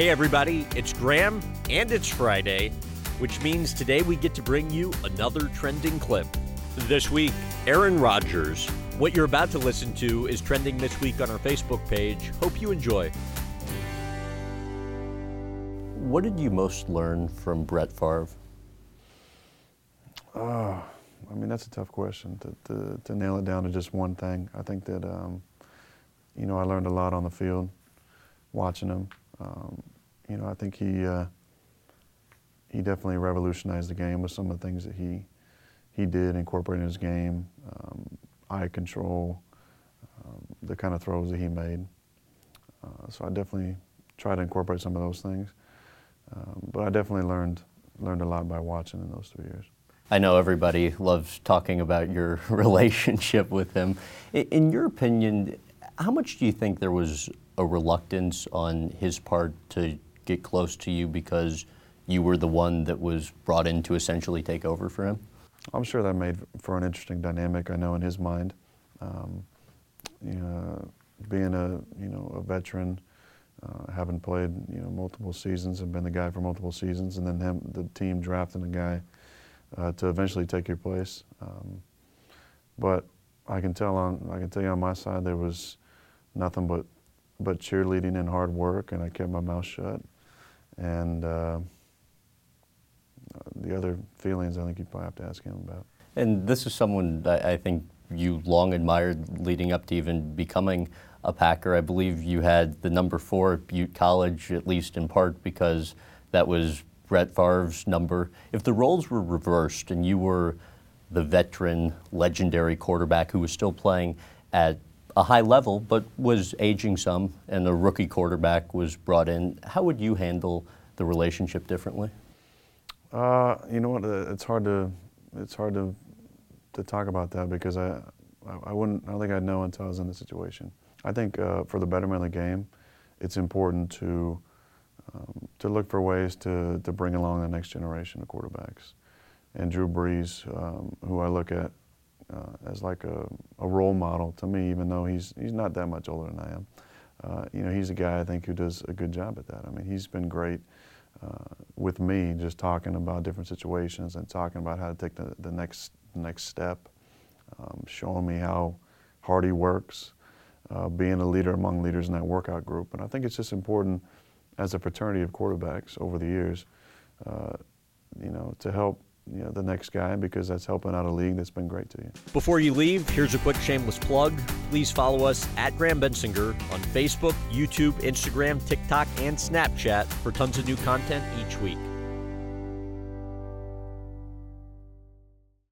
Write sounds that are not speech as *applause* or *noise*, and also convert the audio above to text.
Hey, everybody, it's Graham, and it's Friday, which means today we get to bring you another trending clip. This week, Aaron Rodgers. What you're about to listen to is trending this week on our Facebook page. Hope you enjoy. What did you most learn from Brett Favre? Uh, I mean, that's a tough question to, to, to, nail it down to just one thing. I think that, um, you know, I learned a lot on the field watching him. Um, you know, I think he uh, he definitely revolutionized the game with some of the things that he he did incorporating his game, um, eye control, um, the kind of throws that he made. Uh, so I definitely try to incorporate some of those things. Um, but I definitely learned learned a lot by watching in those three years. I know everybody loves talking about your *laughs* relationship with him. In your opinion, how much do you think there was a reluctance on his part to get close to you because you were the one that was brought in to essentially take over for him? I'm sure that made for an interesting dynamic. I know in his mind, um, you know, being a you know a veteran, uh, having played you know multiple seasons and been the guy for multiple seasons, and then him, the team drafting a guy uh, to eventually take your place. Um, but I can tell on I can tell you on my side there was nothing but but cheerleading and hard work, and I kept my mouth shut. And uh, the other feelings, I think you probably have to ask him about. And this is someone I think you long admired leading up to even becoming a Packer. I believe you had the number four at Butte College, at least in part because that was Brett Favre's number. If the roles were reversed and you were the veteran, legendary quarterback who was still playing at a high level but was aging some, and a rookie quarterback was brought in, how would you handle the relationship differently? Uh, you know what? Uh, it's hard to it's hard to to talk about that because I I wouldn't I don't think I'd know until I was in the situation. I think uh, for the betterment of the game, it's important to um, to look for ways to, to bring along the next generation of quarterbacks. And Drew Brees, um, who I look at uh, as like a, a, role model to me, even though he's he's not that much older than I am. Uh, you know, he's a guy I think who does a good job at that. I mean, he's been great uh, with me, just talking about different situations and talking about how to take the, the next next step, um, showing me how hard he works, uh, being a leader among leaders in that workout group. And I think it's just important as a fraternity of quarterbacks over the years, uh, you know, to help you know, the next guy because that's helping out a league that's been great to you. Before you leave, here's a quick shameless plug. Please follow us at Graham Bensinger on Facebook, YouTube, Instagram, TikTok, and Snapchat for tons of new content each week.